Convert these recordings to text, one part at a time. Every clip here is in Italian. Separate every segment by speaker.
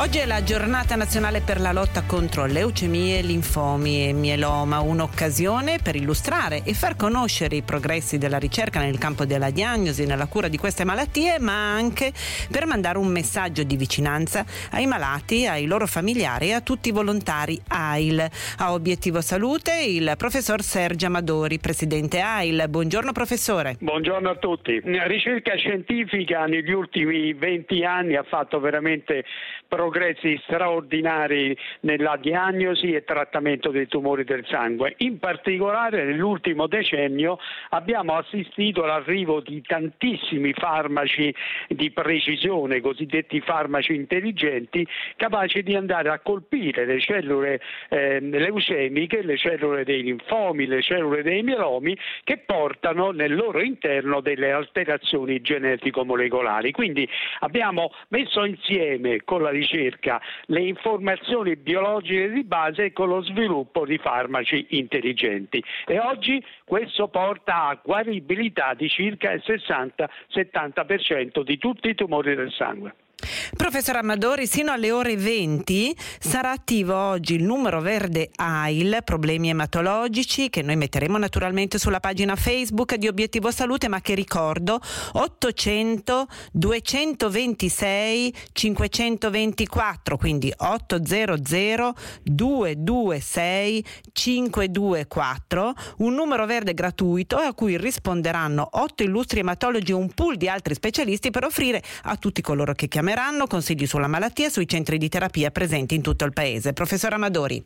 Speaker 1: Oggi è la giornata nazionale per la lotta contro leucemie, linfomi e mieloma, un'occasione per illustrare e far conoscere i progressi della ricerca nel campo della diagnosi e nella cura di queste malattie, ma anche per mandare un messaggio di vicinanza ai malati, ai loro familiari e a tutti i volontari AIL. A Obiettivo Salute il professor Sergio Amadori, presidente AIL. Buongiorno professore.
Speaker 2: Buongiorno a tutti. La ricerca scientifica negli ultimi 20 anni ha fatto veramente progressi progressi straordinari nella diagnosi e trattamento dei tumori del sangue. In particolare nell'ultimo decennio abbiamo assistito all'arrivo di tantissimi farmaci di precisione, cosiddetti farmaci intelligenti, capaci di andare a colpire le cellule eh, leucemiche, le cellule dei linfomi, le cellule dei mielomi, che portano nel loro interno delle alterazioni genetico-molecolari. Quindi abbiamo messo insieme con la ricerca ricerca le informazioni biologiche di base con lo sviluppo di farmaci intelligenti e oggi questo porta a guaribilità di circa il 60-70% di tutti i tumori del sangue.
Speaker 1: Professor Amadori, sino alle ore 20 sarà attivo oggi il numero verde AIL, problemi ematologici, che noi metteremo naturalmente sulla pagina Facebook di Obiettivo Salute, ma che ricordo 800 226 524, quindi 800 226 524, un numero verde gratuito a cui risponderanno otto illustri ematologi e un pool di altri specialisti per offrire a tutti coloro che chiameranno chiameranno consigli sulla malattia e sui centri di terapia presenti in tutto il paese. Professor Amadori.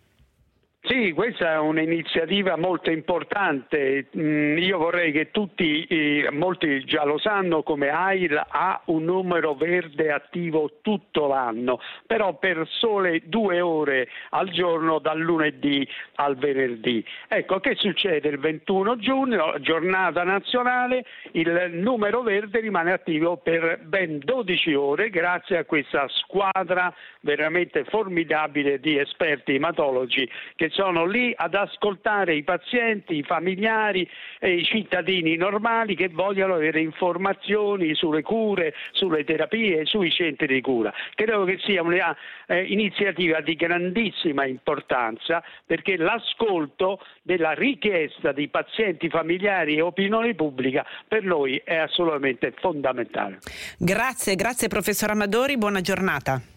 Speaker 2: Sì, questa è un'iniziativa molto importante. Mm, io vorrei che tutti, molti già lo sanno, come AIL ha un numero verde attivo tutto l'anno, però per sole due ore al giorno dal lunedì al venerdì. Ecco, che succede il 21 giugno, giornata nazionale, il numero verde rimane attivo per ben 12 ore grazie a questa squadra veramente formidabile di esperti ematologi che sono lì ad ascoltare i pazienti, i familiari e i cittadini normali che vogliono avere informazioni sulle cure, sulle terapie, sui centri di cura. Credo che sia un'iniziativa eh, di grandissima importanza perché l'ascolto della richiesta di pazienti familiari e opinione pubblica per noi è assolutamente fondamentale.
Speaker 1: Grazie, grazie professor Amadori, buona giornata.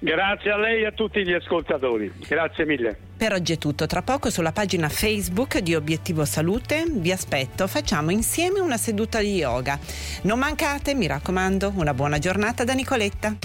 Speaker 2: Grazie a lei e a tutti gli ascoltatori. Grazie mille.
Speaker 1: Per oggi è tutto. Tra poco sulla pagina Facebook di Obiettivo Salute vi aspetto. Facciamo insieme una seduta di yoga. Non mancate, mi raccomando, una buona giornata da Nicoletta.